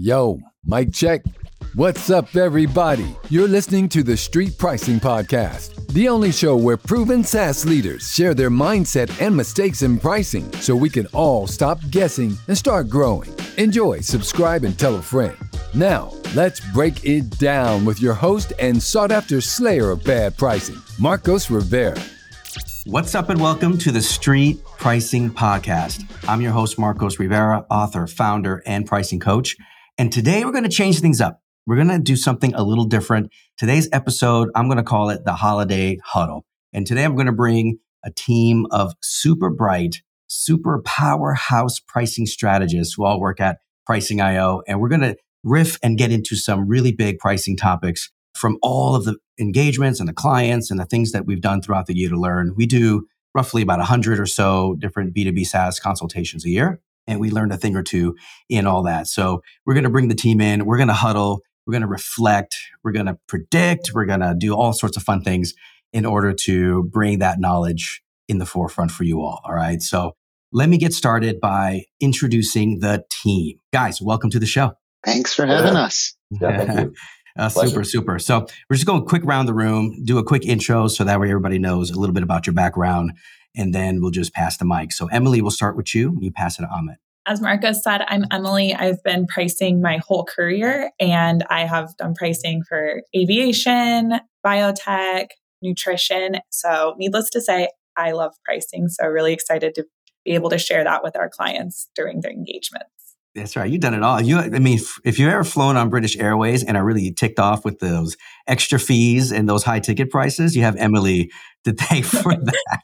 Yo, mic check. What's up, everybody? You're listening to the Street Pricing Podcast, the only show where proven SaaS leaders share their mindset and mistakes in pricing so we can all stop guessing and start growing. Enjoy, subscribe, and tell a friend. Now, let's break it down with your host and sought after slayer of bad pricing, Marcos Rivera. What's up, and welcome to the Street Pricing Podcast. I'm your host, Marcos Rivera, author, founder, and pricing coach. And today we're going to change things up. We're going to do something a little different. Today's episode, I'm going to call it the holiday huddle. And today I'm going to bring a team of super bright, super powerhouse pricing strategists who all work at Pricing IO. And we're going to riff and get into some really big pricing topics from all of the engagements and the clients and the things that we've done throughout the year to learn. We do roughly about 100 or so different B2B SaaS consultations a year and we learned a thing or two in all that. So we're going to bring the team in, we're going to huddle, we're going to reflect, we're going to predict, we're going to do all sorts of fun things in order to bring that knowledge in the forefront for you all. All right. So let me get started by introducing the team. Guys, welcome to the show. Thanks for having yeah. us. Yeah, thank you. Uh, super, super. So we're just going quick round the room, do a quick intro so that way everybody knows a little bit about your background and then we'll just pass the mic. So, Emily, we'll start with you. You pass it to Amit. As Marcos said, I'm Emily. I've been pricing my whole career, and I have done pricing for aviation, biotech, nutrition. So, needless to say, I love pricing. So, really excited to be able to share that with our clients during their engagements. That's right. You've done it all. You, I mean, if you've ever flown on British Airways and are really ticked off with those extra fees and those high ticket prices, you have Emily to thank for that.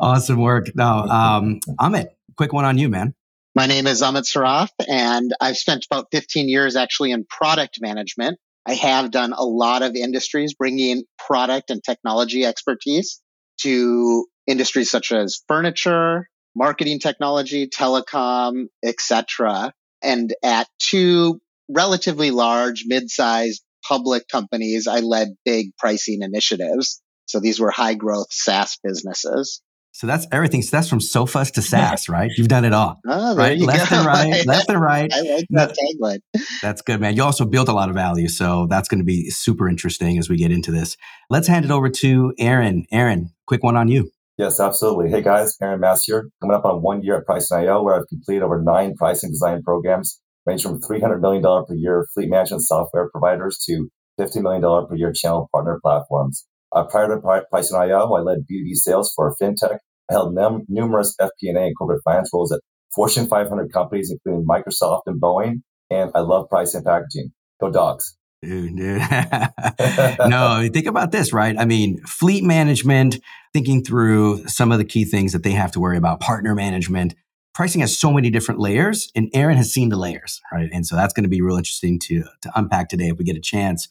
awesome work. Now, um, Amit, quick one on you, man. My name is Amit Saraf, and I've spent about 15 years actually in product management. I have done a lot of industries, bringing product and technology expertise to industries such as furniture, marketing technology, telecom, etc and at two relatively large, mid-sized public companies, I led big pricing initiatives. So these were high growth SaaS businesses. So that's everything. So that's from sofas to SaaS, right? You've done it all. Oh, right? left go. and right, left and right. I like that tagline. That's good, man. You also built a lot of value. So that's going to be super interesting as we get into this. Let's hand it over to Aaron. Aaron, quick one on you. Yes, absolutely. Hey guys, Aaron Mass here. Coming up on one year at Pricing.io, where I've completed over nine pricing design programs, ranging from $300 million per year fleet management software providers to $50 million per year channel partner platforms. Uh, prior to Pricing.io, I led B2B sales for a fintech. I held num- numerous FP&A and corporate finance roles at Fortune 500 companies, including Microsoft and Boeing. And I love pricing and packaging. Go dogs. Dude, dude. no, think about this, right? I mean, fleet management, thinking through some of the key things that they have to worry about, partner management. Pricing has so many different layers, and Aaron has seen the layers, right? And so that's going to be real interesting to, to unpack today if we get a chance.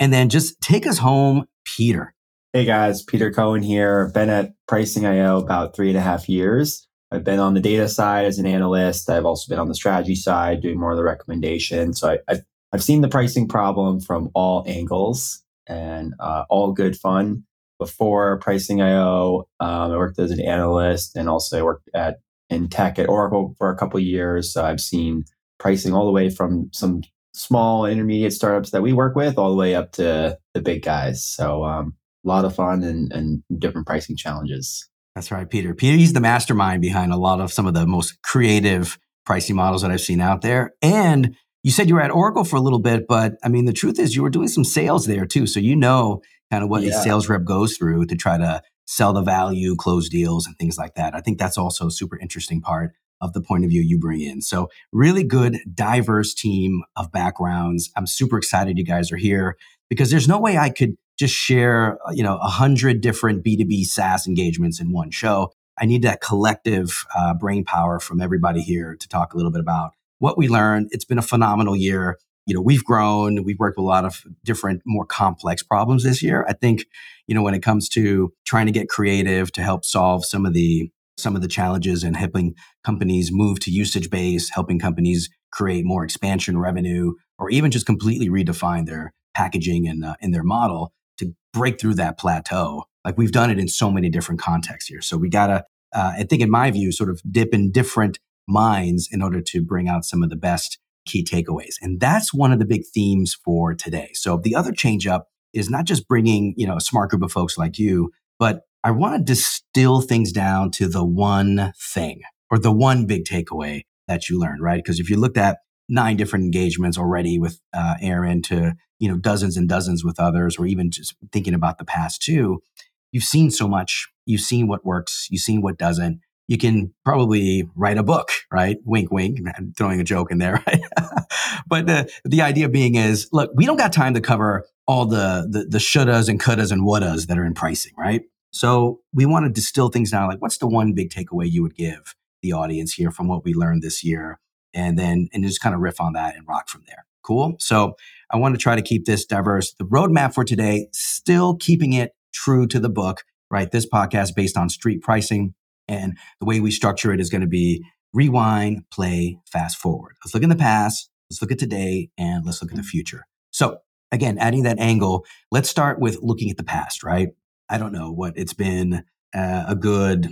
And then just take us home, Peter. Hey guys, Peter Cohen here. Been at Pricing IO about three and a half years. I've been on the data side as an analyst. I've also been on the strategy side doing more of the recommendation. So I, I've I've seen the pricing problem from all angles and uh, all good fun. Before Pricing IO, um, I worked as an analyst and also I worked at in tech at Oracle for a couple years. So I've seen pricing all the way from some small intermediate startups that we work with all the way up to the big guys. So um, a lot of fun and, and different pricing challenges. That's right, Peter. Peter, he's the mastermind behind a lot of some of the most creative pricing models that I've seen out there. And you said you were at Oracle for a little bit, but I mean, the truth is you were doing some sales there too. So you know kind of what yeah. a sales rep goes through to try to sell the value, close deals, and things like that. I think that's also a super interesting part of the point of view you bring in. So really good, diverse team of backgrounds. I'm super excited you guys are here because there's no way I could just share, you know, a hundred different B2B SaaS engagements in one show. I need that collective uh, brain power from everybody here to talk a little bit about what we learned. It's been a phenomenal year. You know, we've grown, we've worked with a lot of different, more complex problems this year. I think, you know, when it comes to trying to get creative to help solve some of the some of the challenges and helping companies move to usage base, helping companies create more expansion revenue, or even just completely redefine their packaging and uh, in their model to break through that plateau. Like we've done it in so many different contexts here. So we gotta, uh, I think, in my view, sort of dip in different minds in order to bring out some of the best key takeaways. And that's one of the big themes for today. So the other change up is not just bringing, you know, a smart group of folks like you, but I want to distill things down to the one thing or the one big takeaway that you learned, right? Because if you looked at nine different engagements already with uh, Aaron to, you know, dozens and dozens with others, or even just thinking about the past too, you've seen so much. You've seen what works. You've seen what doesn't. You can probably write a book, right? Wink, wink. I'm throwing a joke in there, right? but the, the idea being is, look, we don't got time to cover all the, the, the shouldas and couldas and wouldas that are in pricing, right? So we want to distill things down. Like, what's the one big takeaway you would give the audience here from what we learned this year? And then, and just kind of riff on that and rock from there. Cool. So I want to try to keep this diverse. The roadmap for today, still keeping it true to the book, right? This podcast based on street pricing. And the way we structure it is going to be rewind, play, fast forward. Let's look in the past, let's look at today, and let's look at the future. So again, adding that angle, let's start with looking at the past, right? I don't know what it's been uh, a good,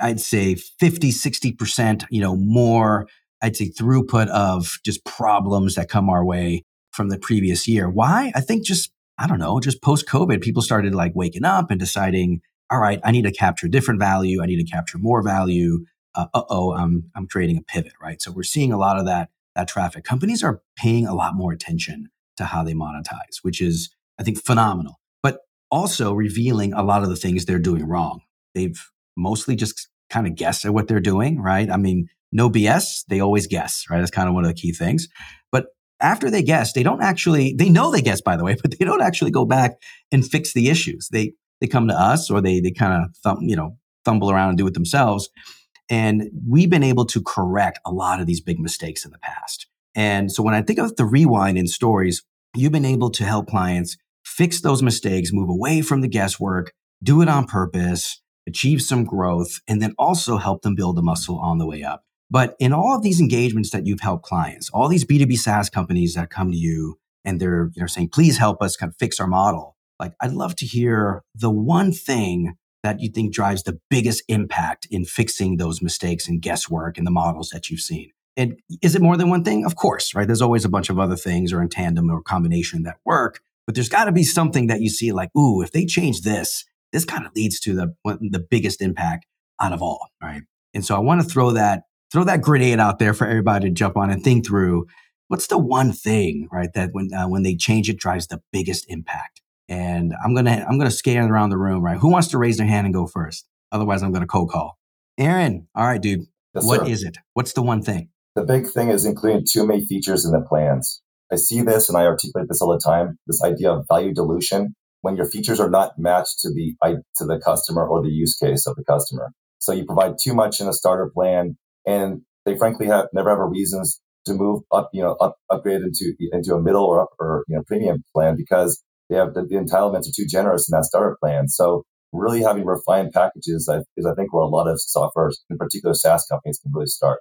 I'd say 50, 60%, you know, more, I'd say throughput of just problems that come our way from the previous year. Why? I think just, I don't know, just post COVID, people started like waking up and deciding, all right, I need to capture different value. I need to capture more value. Uh oh, I'm, I'm creating a pivot, right? So we're seeing a lot of that, that traffic. Companies are paying a lot more attention to how they monetize, which is, I think, phenomenal but also revealing a lot of the things they're doing wrong. They've mostly just kind of guessed at what they're doing, right? I mean, no BS, they always guess, right? That's kind of one of the key things. But after they guess, they don't actually, they know they guess, by the way, but they don't actually go back and fix the issues. They, they come to us or they, they kind of you know, fumble around and do it themselves. And we've been able to correct a lot of these big mistakes in the past. And so when I think of the rewind in stories, you've been able to help clients fix those mistakes, move away from the guesswork, do it on purpose, achieve some growth, and then also help them build a muscle on the way up. But in all of these engagements that you've helped clients, all these B2B SaaS companies that come to you and they're you know, saying, please help us kind of fix our model. Like, I'd love to hear the one thing that you think drives the biggest impact in fixing those mistakes and guesswork and the models that you've seen. And is it more than one thing? Of course, right? There's always a bunch of other things or in tandem or combination that work. But there's got to be something that you see like, ooh, if they change this, this kind of leads to the the biggest impact out of all, right? And so I want to throw that throw that grenade out there for everybody to jump on and think through. What's the one thing, right, that when uh, when they change it drives the biggest impact? And I'm gonna I'm gonna scan around the room, right? Who wants to raise their hand and go first? Otherwise, I'm gonna cold call. Aaron, all right, dude. Yes, what sir. is it? What's the one thing? The big thing is including too many features in the plans. I see this and I articulate this all the time. This idea of value dilution when your features are not matched to the to the customer or the use case of the customer. So you provide too much in a starter plan, and they frankly have never have a reasons to move up, you know, up, upgrade into into a middle or upper, you know, premium plan because they have the, the entitlements are too generous in that starter plan. So really having refined packages is, I think, where a lot of software, in particular SaaS companies, can really start.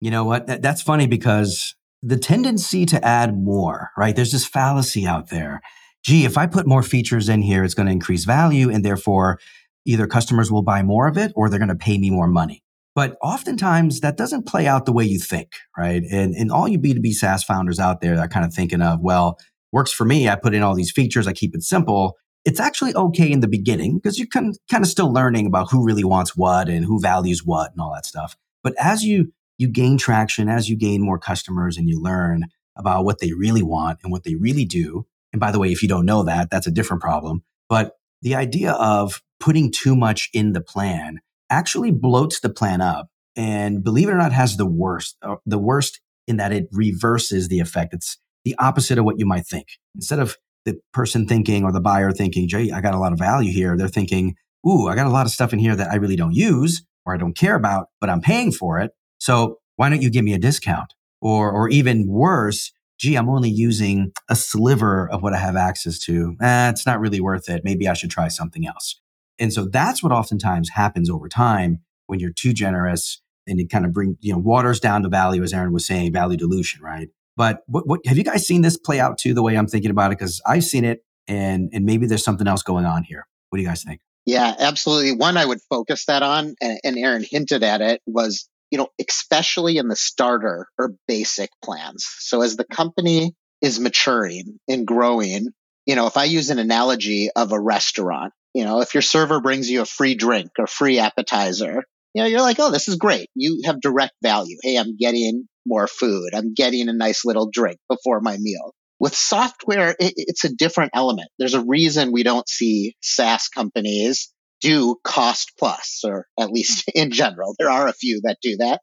You know what? That's funny because the tendency to add more, right? There's this fallacy out there. Gee, if I put more features in here, it's going to increase value and therefore either customers will buy more of it or they're going to pay me more money. But oftentimes that doesn't play out the way you think, right? And, and all you B2B SaaS founders out there are kind of thinking of, well, works for me. I put in all these features. I keep it simple. It's actually okay in the beginning because you're kind kind of still learning about who really wants what and who values what and all that stuff. But as you you gain traction as you gain more customers and you learn about what they really want and what they really do. And by the way, if you don't know that, that's a different problem. But the idea of putting too much in the plan actually bloats the plan up and believe it or not has the worst uh, the worst in that it reverses the effect it's the opposite of what you might think instead of the person thinking or the buyer thinking jay i got a lot of value here they're thinking ooh i got a lot of stuff in here that i really don't use or i don't care about but i'm paying for it so why don't you give me a discount? Or, or even worse, gee, I'm only using a sliver of what I have access to. Eh, it's not really worth it. Maybe I should try something else. And so that's what oftentimes happens over time when you're too generous and it kind of bring, you know, waters down the value, as Aaron was saying, value dilution, right? But what, what have you guys seen this play out too, the way I'm thinking about it? Because I've seen it and, and maybe there's something else going on here. What do you guys think? Yeah, absolutely. One I would focus that on, and, and Aaron hinted at it, was you know, especially in the starter or basic plans. So as the company is maturing and growing, you know, if I use an analogy of a restaurant, you know, if your server brings you a free drink or free appetizer, you know, you're like, oh, this is great. You have direct value. Hey, I'm getting more food. I'm getting a nice little drink before my meal. With software, it, it's a different element. There's a reason we don't see SaaS companies do cost plus, or at least in general. There are a few that do that,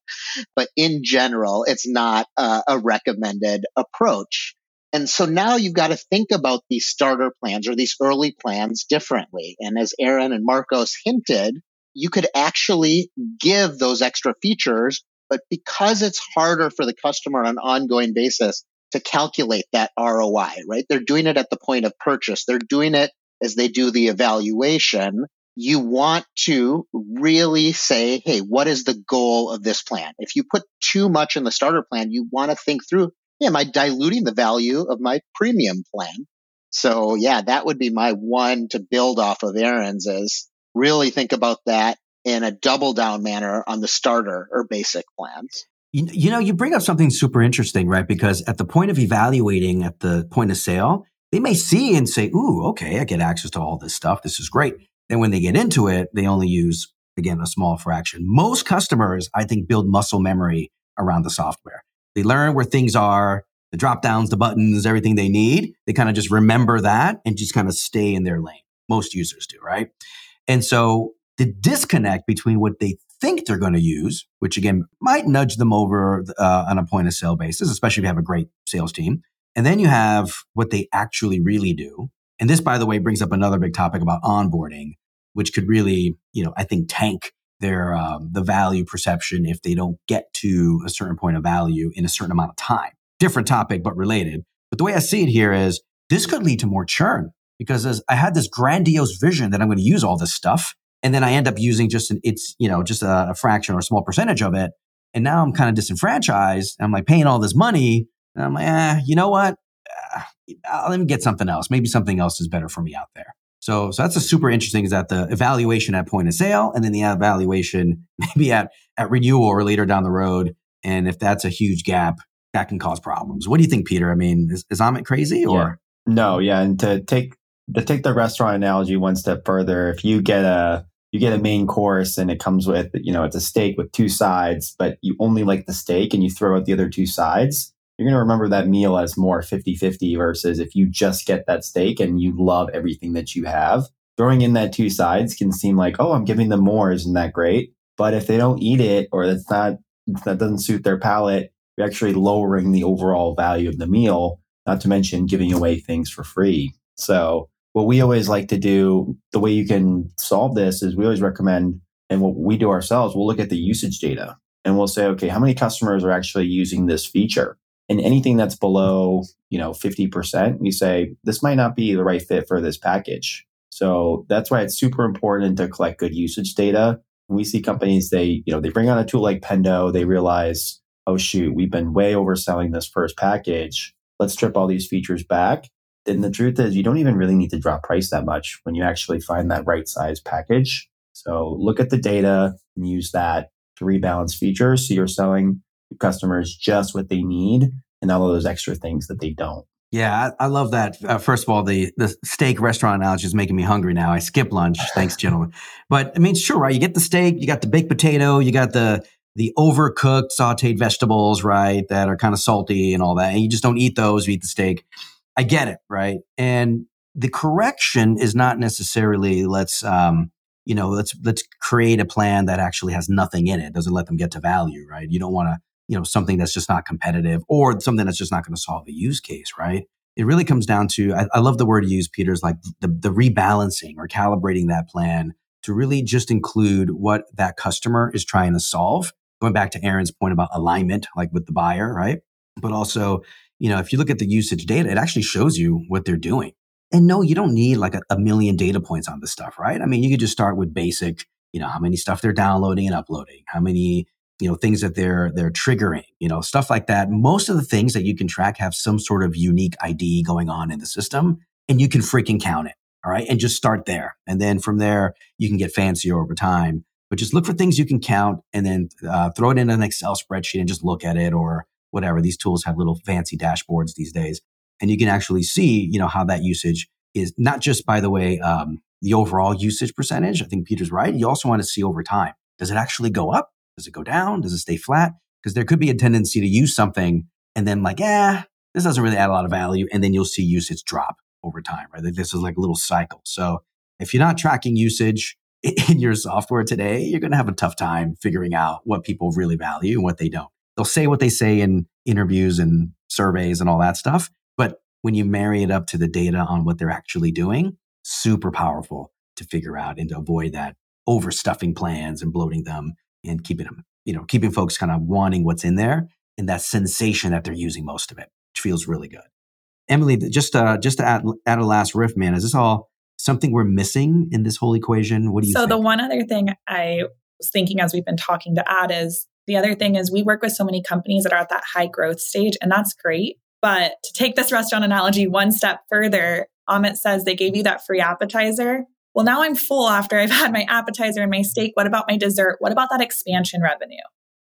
but in general, it's not a, a recommended approach. And so now you've got to think about these starter plans or these early plans differently. And as Aaron and Marcos hinted, you could actually give those extra features, but because it's harder for the customer on an ongoing basis to calculate that ROI, right? They're doing it at the point of purchase. They're doing it as they do the evaluation. You want to really say, Hey, what is the goal of this plan? If you put too much in the starter plan, you want to think through, am I diluting the value of my premium plan? So yeah, that would be my one to build off of Aaron's is really think about that in a double down manner on the starter or basic plans. You, you know, you bring up something super interesting, right? Because at the point of evaluating at the point of sale, they may see and say, Ooh, okay, I get access to all this stuff. This is great. Then when they get into it, they only use, again, a small fraction. Most customers, I think, build muscle memory around the software. They learn where things are, the drop downs, the buttons, everything they need. They kind of just remember that and just kind of stay in their lane. Most users do, right? And so the disconnect between what they think they're going to use, which again might nudge them over uh, on a point of sale basis, especially if you have a great sales team. And then you have what they actually really do. And this, by the way, brings up another big topic about onboarding, which could really, you know, I think tank their um, the value perception if they don't get to a certain point of value in a certain amount of time. Different topic, but related. But the way I see it here is this could lead to more churn because I had this grandiose vision that I'm going to use all this stuff, and then I end up using just an it's you know just a, a fraction or a small percentage of it, and now I'm kind of disenfranchised. I'm like paying all this money, and I'm like, eh, you know what? Uh, let me get something else. Maybe something else is better for me out there. So, so that's a super interesting is that the evaluation at point of sale and then the evaluation maybe at, at renewal or later down the road. And if that's a huge gap, that can cause problems. What do you think, Peter? I mean, is, is Amit crazy or? Yeah. No, yeah. And to take to take the restaurant analogy one step further, if you get a you get a main course and it comes with you know it's a steak with two sides, but you only like the steak and you throw out the other two sides, you're going to remember that meal as more 50-50 versus if you just get that steak and you love everything that you have. Throwing in that two sides can seem like, oh, I'm giving them more, isn't that great? But if they don't eat it or that's not that doesn't suit their palate, you're actually lowering the overall value of the meal, not to mention giving away things for free. So what we always like to do, the way you can solve this is we always recommend, and what we do ourselves, we'll look at the usage data and we'll say, okay, how many customers are actually using this feature? And anything that's below, you know, 50%, we say this might not be the right fit for this package. So that's why it's super important to collect good usage data. We see companies, they, you know, they bring on a tool like Pendo, they realize, oh shoot, we've been way overselling this first package. Let's strip all these features back then the truth is you don't even really need to drop price that much when you actually find that right size package. So look at the data and use that to rebalance features so you're selling customers just what they need and all of those extra things that they don't. Yeah, I, I love that. Uh, first of all, the the steak restaurant analogy is making me hungry now. I skip lunch. Thanks, gentlemen. But I mean, sure, right? You get the steak, you got the baked potato, you got the the overcooked sautéed vegetables, right? That are kind of salty and all that. And you just don't eat those. You eat the steak. I get it, right? And the correction is not necessarily let's um, you know let's let's create a plan that actually has nothing in it doesn't let them get to value right you don't want to you know something that's just not competitive or something that's just not going to solve a use case right it really comes down to I, I love the word you use peter's like the, the rebalancing or calibrating that plan to really just include what that customer is trying to solve going back to aaron's point about alignment like with the buyer right but also you know, if you look at the usage data, it actually shows you what they're doing. And no, you don't need like a, a million data points on this stuff, right? I mean, you could just start with basic, you know, how many stuff they're downloading and uploading, how many, you know, things that they're they're triggering, you know, stuff like that. Most of the things that you can track have some sort of unique ID going on in the system, and you can freaking count it. All right. And just start there. And then from there, you can get fancier over time. but just look for things you can count and then uh, throw it in an Excel spreadsheet and just look at it or whatever. These tools have little fancy dashboards these days, and you can actually see, you know, how that usage is not just, by the way, um, the overall usage percentage. I think Peter's right. You also want to see over time. Does it actually go up? Does it go down? Does it stay flat? Because there could be a tendency to use something and then like, eh, this doesn't really add a lot of value, and then you'll see usage drop over time. Right? This is like a little cycle. So if you're not tracking usage in your software today, you're going to have a tough time figuring out what people really value and what they don't. They'll say what they say in interviews and surveys and all that stuff. But when you marry it up to the data on what they're actually doing, super powerful to figure out and to avoid that overstuffing plans and bloating them and keeping them, you know, keeping folks kind of wanting what's in there and that sensation that they're using most of it, which feels really good. Emily, just uh, just to add, add a last riff, man, is this all something we're missing in this whole equation? What do you? So think? the one other thing I was thinking as we've been talking to add is the other thing is we work with so many companies that are at that high growth stage, and that's great. But to take this restaurant analogy one step further, Amit says they gave you that free appetizer. Well, now I'm full after I've had my appetizer and my steak. What about my dessert? What about that expansion revenue?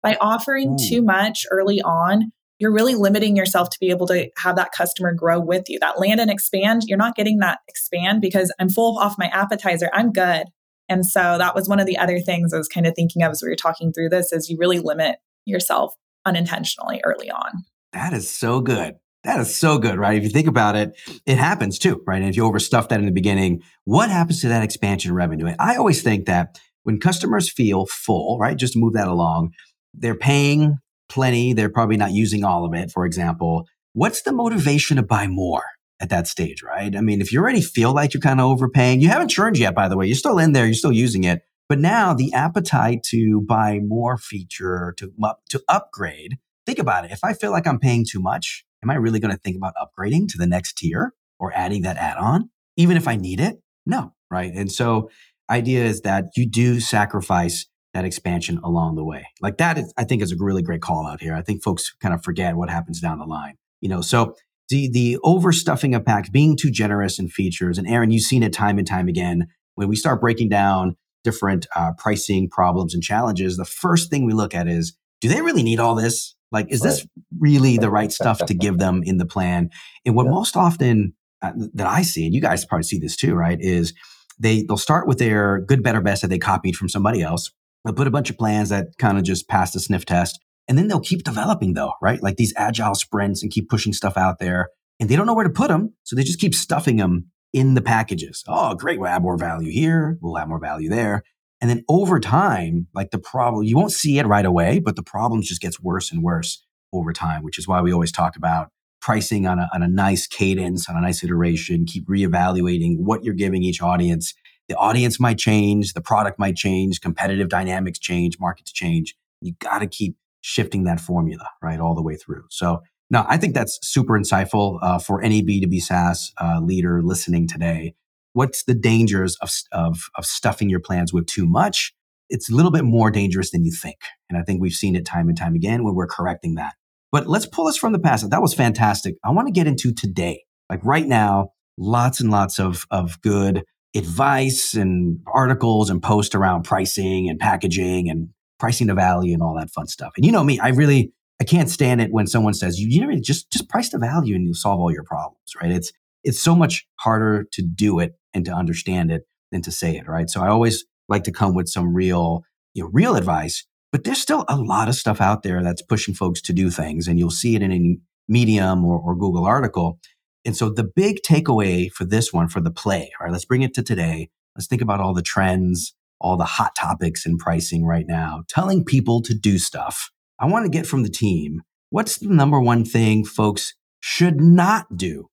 By offering Ooh. too much early on, you're really limiting yourself to be able to have that customer grow with you. That land and expand, you're not getting that expand because I'm full off my appetizer. I'm good. And so that was one of the other things I was kind of thinking of as we were talking through this is you really limit yourself unintentionally early on. That is so good. That is so good, right? If you think about it, it happens too, right? And if you overstuff that in the beginning, what happens to that expansion revenue? I always think that when customers feel full, right, just move that along, they're paying plenty, they're probably not using all of it, for example. What's the motivation to buy more at that stage, right? I mean, if you already feel like you're kind of overpaying, you haven't churned yet, by the way, you're still in there, you're still using it. But now the appetite to buy more feature, to, to upgrade, think about it. If I feel like I'm paying too much, am I really going to think about upgrading to the next tier or adding that add on, even if I need it? No, right? And so, idea is that you do sacrifice that expansion along the way. Like that, is, I think, is a really great call out here. I think folks kind of forget what happens down the line. You know, so the the overstuffing of packs, being too generous in features, and Aaron, you've seen it time and time again. When we start breaking down different uh, pricing problems and challenges, the first thing we look at is, do they really need all this? Like, is right. this really the right stuff to give them in the plan? And what yeah. most often uh, that I see, and you guys probably see this too, right, is they they'll start with their good, better, best that they copied from somebody else, They'll put a bunch of plans that kind of just pass the sniff test. And then they'll keep developing though, right? Like these agile sprints and keep pushing stuff out there. And they don't know where to put them. So they just keep stuffing them in the packages. Oh, great. We'll add more value here. We'll add more value there. And then over time, like the problem, you won't see it right away, but the problem just gets worse and worse over time, which is why we always talk about pricing on a, on a nice cadence, on a nice iteration, keep reevaluating what you're giving each audience the audience might change, the product might change, competitive dynamics change, markets change. You got to keep shifting that formula, right, all the way through. So, no, I think that's super insightful uh, for any B2B SaaS uh, leader listening today. What's the dangers of, of, of stuffing your plans with too much? It's a little bit more dangerous than you think. And I think we've seen it time and time again when we're correcting that. But let's pull us from the past. That was fantastic. I want to get into today. Like right now, lots and lots of, of good advice and articles and posts around pricing and packaging and pricing to value and all that fun stuff. And you know me, I really I can't stand it when someone says you, you know just just price to value and you'll solve all your problems, right? It's it's so much harder to do it and to understand it than to say it, right? So I always like to come with some real, you know, real advice. But there's still a lot of stuff out there that's pushing folks to do things, and you'll see it in any Medium or, or Google article. And so the big takeaway for this one, for the play, all right, let's bring it to today. Let's think about all the trends, all the hot topics in pricing right now, telling people to do stuff. I want to get from the team what's the number one thing folks should not do?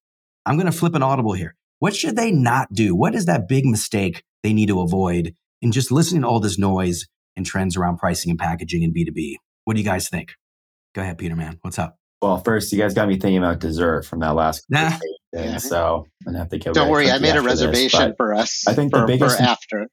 I'm going to flip an audible here. What should they not do? What is that big mistake they need to avoid in just listening to all this noise and trends around pricing and packaging and B2B? What do you guys think? Go ahead, Peter, man. What's up? Well, first, you guys got me thinking about dessert from that last nah. yeah. so I'm gonna have to Don't worry, I made a reservation this, for us. I think for, the biggest for after.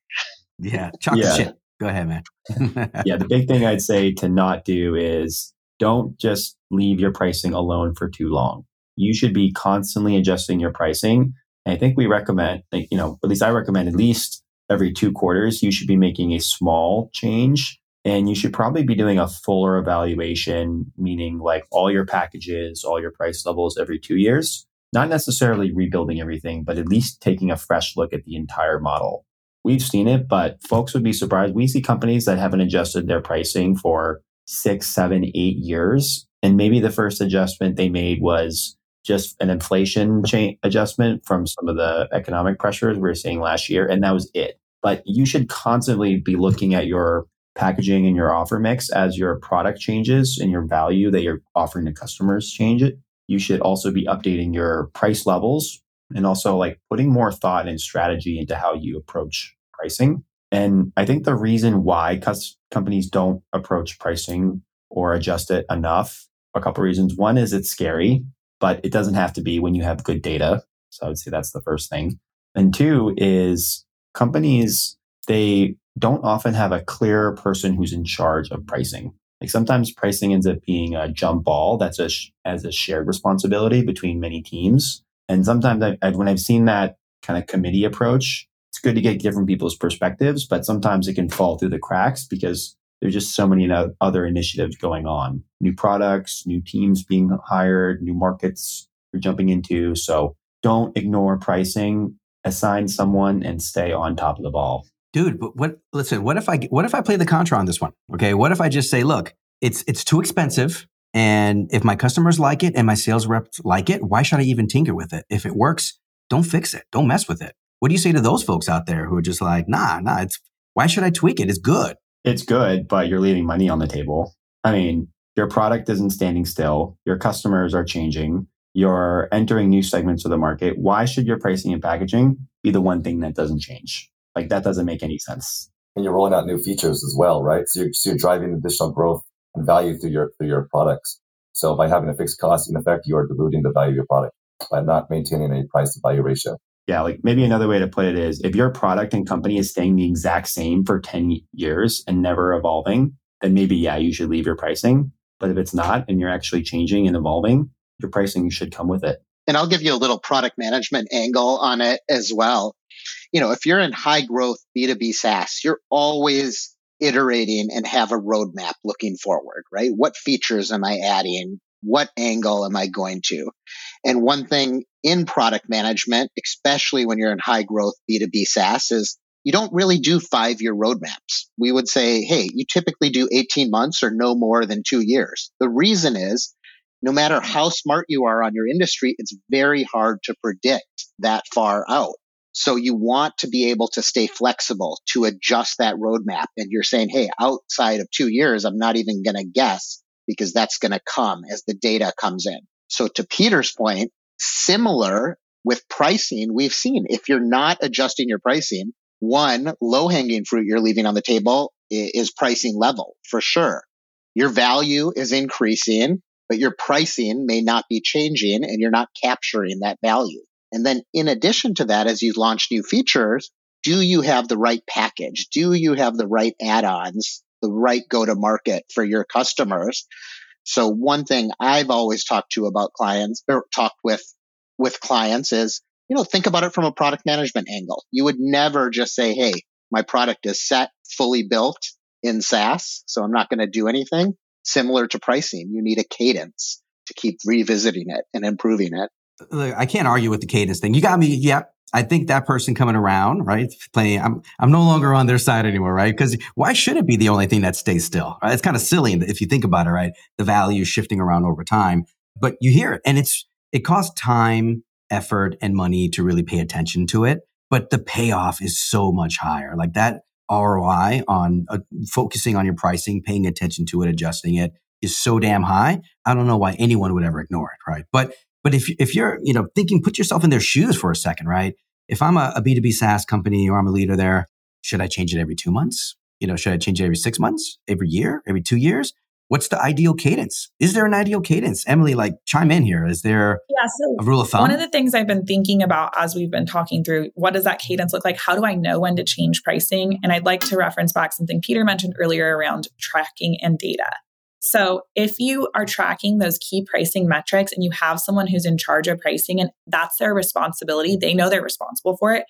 Yeah, chocolate yeah. chip. Go ahead, man. yeah, the big thing I'd say to not do is don't just leave your pricing alone for too long. You should be constantly adjusting your pricing. And I think we recommend, like, you know, at least I recommend at least every two quarters, you should be making a small change and you should probably be doing a fuller evaluation, meaning like all your packages, all your price levels every two years. Not necessarily rebuilding everything, but at least taking a fresh look at the entire model. We've seen it, but folks would be surprised. We see companies that haven't adjusted their pricing for six, seven, eight years. And maybe the first adjustment they made was just an inflation mm-hmm. chain adjustment from some of the economic pressures we were seeing last year. And that was it. But you should constantly be looking at your packaging and your offer mix as your product changes and your value that you're offering to customers change it. You should also be updating your price levels and also like putting more thought and strategy into how you approach pricing. And I think the reason why cus- companies don't approach pricing or adjust it enough, a couple reasons. One is it's scary, but it doesn't have to be when you have good data. So I would say that's the first thing. And two is companies, they don't often have a clear person who's in charge of pricing. Like sometimes pricing ends up being a jump ball that's a sh- as a shared responsibility between many teams. And sometimes I, I, when I've seen that kind of committee approach, it's good to get different people's perspectives, but sometimes it can fall through the cracks because there's just so many other initiatives going on, new products, new teams being hired, new markets you're jumping into. So don't ignore pricing, assign someone and stay on top of the ball. Dude but what listen what if i what if i play the contra on this one? Okay what if i just say look it's it's too expensive and if my customers like it and my sales reps like it why should i even tinker with it? If it works don't fix it. Don't mess with it. What do you say to those folks out there who are just like nah nah it's why should i tweak it? It's good it's good but you're leaving money on the table i mean your product isn't standing still your customers are changing you're entering new segments of the market why should your pricing and packaging be the one thing that doesn't change like that doesn't make any sense. And you're rolling out new features as well, right? So you're, so you're driving additional growth and value through your through your products. So by having a fixed cost, in effect, you are diluting the value of your product by not maintaining a price to value ratio. Yeah, like maybe another way to put it is if your product and company is staying the exact same for 10 years and never evolving, then maybe, yeah, you should leave your pricing. But if it's not and you're actually changing and evolving, your pricing should come with it. And I'll give you a little product management angle on it as well you know, if you're in high growth B2B SaaS, you're always iterating and have a roadmap looking forward, right? What features am I adding? What angle am I going to? And one thing in product management, especially when you're in high growth B2B SaaS is you don't really do five year roadmaps. We would say, Hey, you typically do 18 months or no more than two years. The reason is no matter how smart you are on your industry, it's very hard to predict that far out. So you want to be able to stay flexible to adjust that roadmap. And you're saying, Hey, outside of two years, I'm not even going to guess because that's going to come as the data comes in. So to Peter's point, similar with pricing, we've seen if you're not adjusting your pricing, one low hanging fruit you're leaving on the table is pricing level for sure. Your value is increasing, but your pricing may not be changing and you're not capturing that value. And then in addition to that, as you launch new features, do you have the right package? Do you have the right add-ons, the right go to market for your customers? So one thing I've always talked to about clients or talked with with clients is, you know, think about it from a product management angle. You would never just say, Hey, my product is set, fully built in SaaS. So I'm not going to do anything similar to pricing. You need a cadence to keep revisiting it and improving it. I can't argue with the cadence thing. You got me. Yep. I think that person coming around, right? Playing, I'm, I'm no longer on their side anymore, right? Because why should it be the only thing that stays still? Right? It's kind of silly if you think about it, right? The value is shifting around over time, but you hear it and it's, it costs time, effort and money to really pay attention to it. But the payoff is so much higher. Like that ROI on uh, focusing on your pricing, paying attention to it, adjusting it is so damn high. I don't know why anyone would ever ignore it, right? But but if, if you're, you know, thinking, put yourself in their shoes for a second, right? If I'm a a B2B SaaS company or I'm a leader there, should I change it every two months? You know, should I change it every six months, every year, every two years? What's the ideal cadence? Is there an ideal cadence? Emily, like chime in here. Is there yeah, so a rule of thumb? One of the things I've been thinking about as we've been talking through what does that cadence look like? How do I know when to change pricing? And I'd like to reference back something Peter mentioned earlier around tracking and data. So if you are tracking those key pricing metrics and you have someone who's in charge of pricing and that's their responsibility, they know they're responsible for it.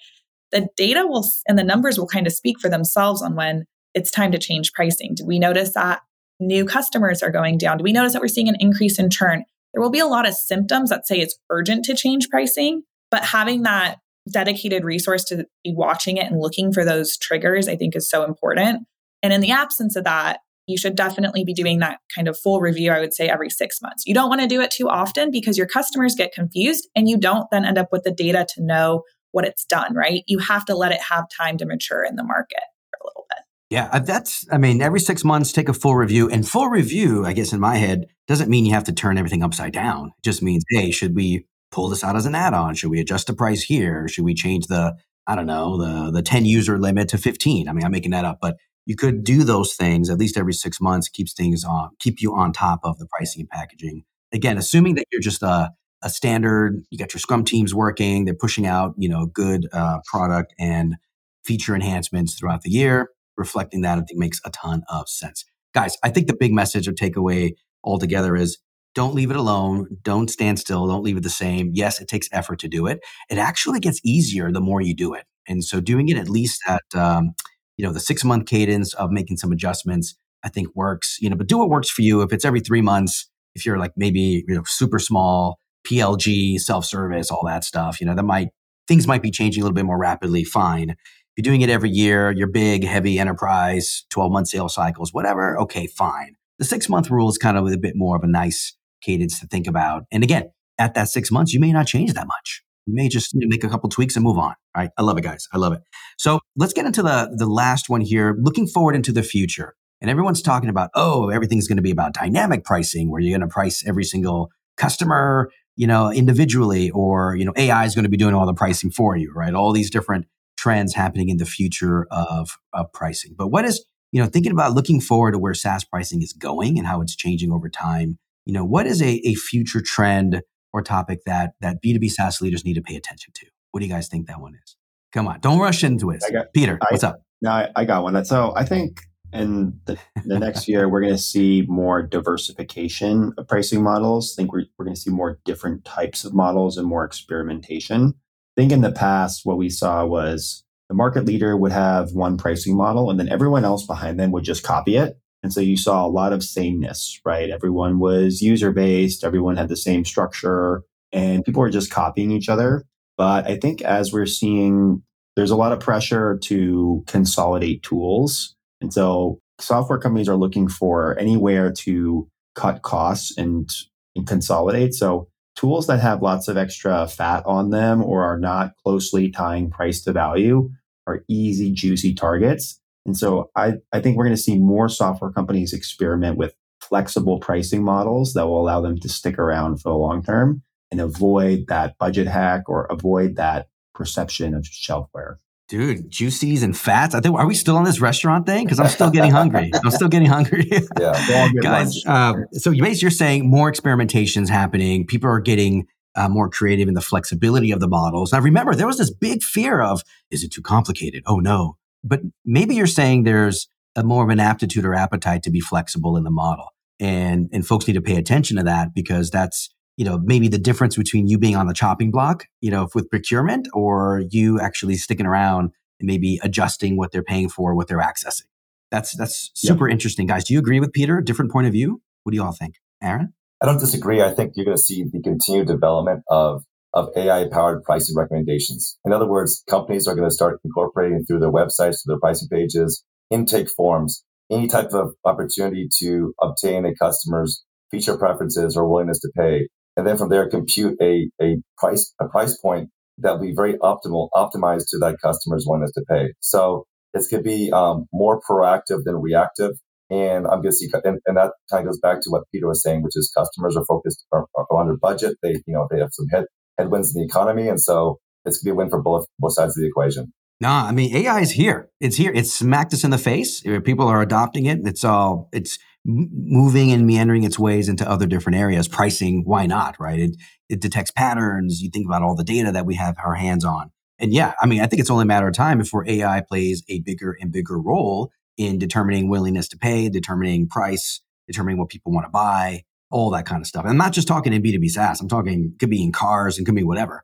the data will and the numbers will kind of speak for themselves on when it's time to change pricing. Do we notice that new customers are going down? Do we notice that we're seeing an increase in churn? There will be a lot of symptoms that say it's urgent to change pricing, but having that dedicated resource to be watching it and looking for those triggers, I think is so important. And in the absence of that, you should definitely be doing that kind of full review, I would say every six months. You don't want to do it too often because your customers get confused and you don't then end up with the data to know what it's done, right? You have to let it have time to mature in the market a little bit. Yeah, uh, that's, I mean, every six months, take a full review. And full review, I guess in my head, doesn't mean you have to turn everything upside down. It just means, hey, should we pull this out as an add-on? Should we adjust the price here? Should we change the, I don't know, the the 10 user limit to 15? I mean, I'm making that up, but you could do those things at least every six months, keeps things on, keep you on top of the pricing and packaging. Again, assuming that you're just a, a standard, you got your scrum teams working, they're pushing out, you know, good uh, product and feature enhancements throughout the year, reflecting that I think makes a ton of sense. Guys, I think the big message or takeaway altogether is don't leave it alone. Don't stand still. Don't leave it the same. Yes, it takes effort to do it. It actually gets easier the more you do it. And so doing it at least at, um, you know, the six month cadence of making some adjustments, I think works, you know, but do what works for you. If it's every three months, if you're like maybe, you know, super small, PLG, self service, all that stuff, you know, that might, things might be changing a little bit more rapidly. Fine. If you're doing it every year, you're big, heavy enterprise, 12 month sales cycles, whatever. Okay, fine. The six month rule is kind of a bit more of a nice cadence to think about. And again, at that six months, you may not change that much. May just make a couple tweaks and move on. Right? I love it, guys. I love it. So let's get into the the last one here. Looking forward into the future, and everyone's talking about oh, everything's going to be about dynamic pricing, where you're going to price every single customer, you know, individually, or you know, AI is going to be doing all the pricing for you. Right? All these different trends happening in the future of of pricing. But what is you know thinking about looking forward to where SaaS pricing is going and how it's changing over time? You know, what is a, a future trend or topic that that B2B SaaS leaders need to pay attention to? What do you guys think that one is? Come on, don't rush into it. Got, Peter, I, what's up? No, I, I, got one. So I think in the, the next year, we're going to see more diversification of pricing models. I think we're, we're going to see more different types of models and more experimentation. I think in the past, what we saw was the market leader would have one pricing model and then everyone else behind them would just copy it. And so you saw a lot of sameness, right? Everyone was user based, everyone had the same structure, and people were just copying each other. But I think as we're seeing, there's a lot of pressure to consolidate tools. And so software companies are looking for anywhere to cut costs and, and consolidate. So tools that have lots of extra fat on them or are not closely tying price to value are easy, juicy targets. And so I, I think we're going to see more software companies experiment with flexible pricing models that will allow them to stick around for the long term and avoid that budget hack or avoid that perception of shelfware. Dude, juices and fats. I think are we still on this restaurant thing? Because I'm still getting hungry. I'm still getting hungry. yeah, guys. Um, so you you're saying more experimentations happening. People are getting uh, more creative in the flexibility of the models. Now, remember, there was this big fear of is it too complicated? Oh no, but maybe you're saying there's a more of an aptitude or appetite to be flexible in the model. And, and folks need to pay attention to that because that's, you know, maybe the difference between you being on the chopping block, you know, with procurement or you actually sticking around and maybe adjusting what they're paying for, what they're accessing. That's, that's super yeah. interesting, guys. Do you agree with Peter? Different point of view? What do you all think? Aaron? I don't disagree. I think you're going to see the continued development of of AI powered pricing recommendations. In other words, companies are going to start incorporating through their websites, through their pricing pages, intake forms, any type of opportunity to obtain a customer's feature preferences or willingness to pay. And then from there, compute a, a price, a price point that will be very optimal, optimized to that customer's willingness to pay. So it's going to be um, more proactive than reactive. And I'm going to see, and, and, that kind of goes back to what Peter was saying, which is customers are focused are, are under budget. They, you know, they have some head, headwinds in the economy. And so it's going to be a win for both, both sides of the equation. Nah, I mean, AI is here. It's here. It's smacked us in the face. Uh, people are adopting it. It's all, it's moving and meandering its ways into other different areas. Pricing, why not, right? It, it detects patterns. You think about all the data that we have our hands on. And yeah, I mean, I think it's only a matter of time before AI plays a bigger and bigger role in determining willingness to pay, determining price, determining what people want to buy, all that kind of stuff. And I'm not just talking in B2B SaaS. I'm talking could be in cars and could be whatever.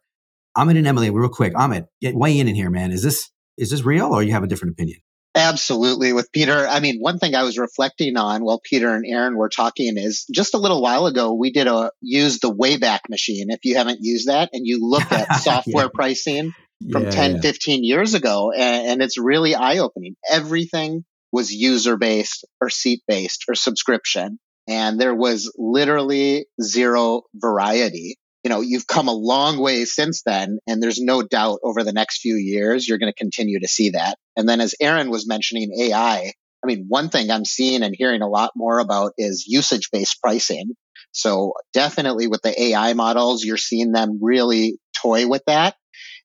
Amit and Emily, real quick. Amit, weigh in in here, man. Is this is this real, or you have a different opinion? Absolutely. With Peter, I mean, one thing I was reflecting on while Peter and Aaron were talking is just a little while ago, we did a use the Wayback Machine. If you haven't used that and you look at software yeah. pricing from yeah, 10, yeah. 15 years ago, and, and it's really eye opening. Everything was user based or seat based or subscription. And there was literally zero variety you know, you've come a long way since then. And there's no doubt over the next few years, you're going to continue to see that. And then as Aaron was mentioning AI, I mean, one thing I'm seeing and hearing a lot more about is usage based pricing. So definitely with the AI models, you're seeing them really toy with that.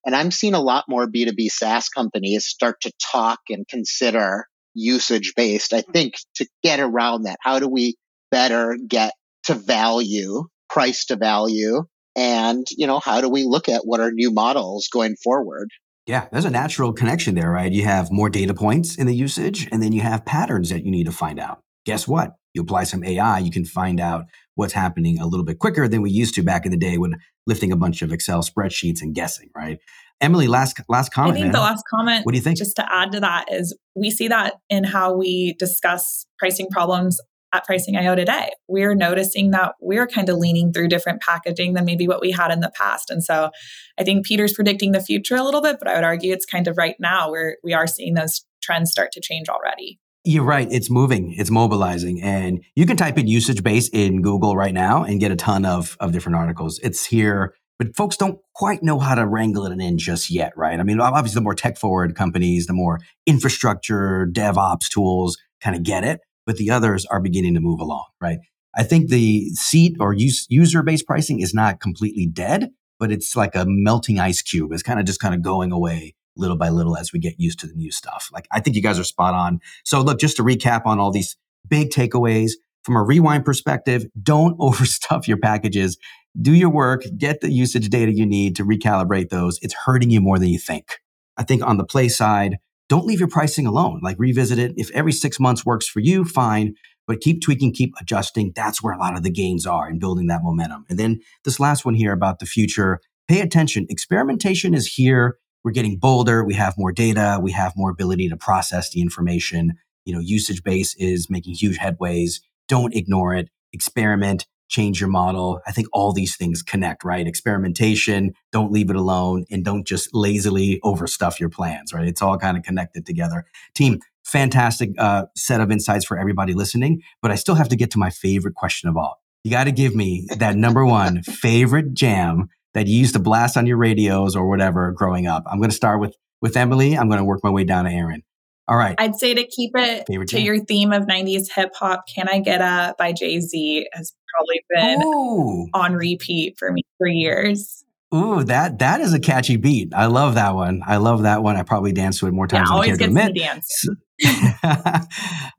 And I'm seeing a lot more B2B SaaS companies start to talk and consider usage based. I think to get around that, how do we better get to value, price to value and you know how do we look at what are new models going forward? Yeah there's a natural connection there right? You have more data points in the usage and then you have patterns that you need to find out. Guess what? You apply some ai you can find out what's happening a little bit quicker than we used to back in the day when lifting a bunch of excel spreadsheets and guessing right? Emily last last comment i think man. the last comment what do you think? just to add to that is we see that in how we discuss pricing problems at Pricing IO today. We're noticing that we're kind of leaning through different packaging than maybe what we had in the past. And so I think Peter's predicting the future a little bit, but I would argue it's kind of right now where we are seeing those trends start to change already. You're right. It's moving. It's mobilizing. And you can type in usage base in Google right now and get a ton of, of different articles. It's here, but folks don't quite know how to wrangle it in just yet, right? I mean, obviously the more tech forward companies, the more infrastructure, DevOps tools kind of get it but the others are beginning to move along, right? I think the seat or use, user based pricing is not completely dead, but it's like a melting ice cube. It's kind of just kind of going away little by little as we get used to the new stuff. Like I think you guys are spot on. So look, just to recap on all these big takeaways from a rewind perspective, don't overstuff your packages. Do your work, get the usage data you need to recalibrate those. It's hurting you more than you think. I think on the play side, don't leave your pricing alone. Like revisit it. If every six months works for you, fine. But keep tweaking, keep adjusting. That's where a lot of the gains are in building that momentum. And then this last one here about the future pay attention. Experimentation is here. We're getting bolder. We have more data. We have more ability to process the information. You know, usage base is making huge headways. Don't ignore it. Experiment change your model. I think all these things connect, right? Experimentation, don't leave it alone, and don't just lazily overstuff your plans, right? It's all kind of connected together. Team, fantastic uh, set of insights for everybody listening, but I still have to get to my favorite question of all. You got to give me that number one favorite jam that you used to blast on your radios or whatever growing up. I'm going to start with with Emily. I'm going to work my way down to Aaron. All right. I'd say to keep it Favorite to jam. your theme of 90s hip hop, Can I Get a by Jay Z has probably been Ooh. on repeat for me for years. Ooh, that that is a catchy beat. I love that one. I love that one. I probably danced to it more times yeah, than I care to admit. Dance.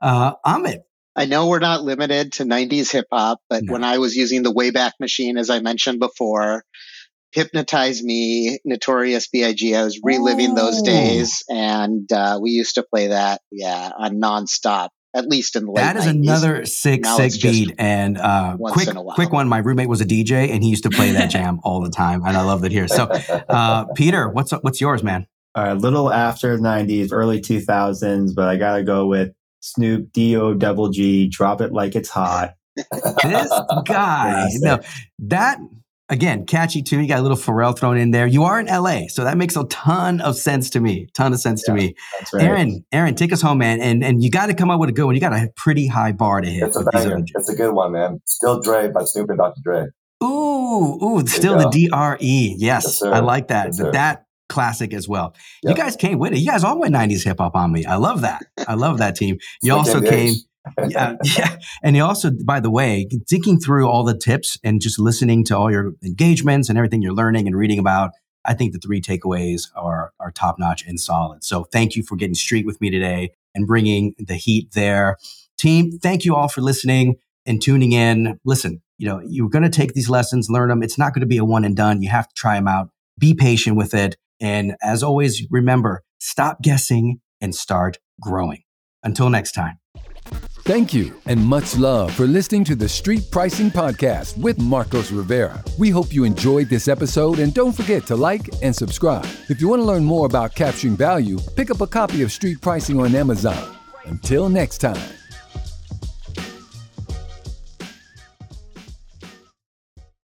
uh, Amit. I know we're not limited to 90s hip hop, but no. when I was using the Wayback Machine, as I mentioned before, Hypnotize Me, Notorious B.I.G. I was reliving Ooh. those days, and uh, we used to play that, yeah, on nonstop. At least in the late That is 90s. another sick, now sick beat. And uh, quick, quick one. My roommate was a DJ, and he used to play that jam all the time, and I love it here. So, uh, Peter, what's what's yours, man? A little after '90s, early 2000s, but I gotta go with Snoop D O double G. Drop it like it's hot. this guy, no, that again, catchy too. You got a little Pharrell thrown in there. You are in LA, so that makes a ton of sense to me. Ton of sense yeah, to me. Right. Aaron, Aaron, take us home, man. And and you got to come up with a good one. You got a pretty high bar to hit. It's a banger. It's a good one, man. Still Dre by Snoop and Dr. Dre. Ooh, ooh, still the DRE. Yes, yes I like that. Yes, that classic as well. Yep. You guys came with it. You guys all went 90s hip hop on me. I love that. I love that team. You also came yeah, yeah. And you also, by the way, thinking through all the tips and just listening to all your engagements and everything you're learning and reading about, I think the three takeaways are are top notch and solid. So thank you for getting street with me today and bringing the heat there, team. Thank you all for listening and tuning in. Listen, you know you're going to take these lessons, learn them. It's not going to be a one and done. You have to try them out. Be patient with it, and as always, remember: stop guessing and start growing. Until next time. Thank you and much love for listening to the Street Pricing Podcast with Marcos Rivera. We hope you enjoyed this episode and don't forget to like and subscribe. If you want to learn more about capturing value, pick up a copy of Street Pricing on Amazon. Until next time.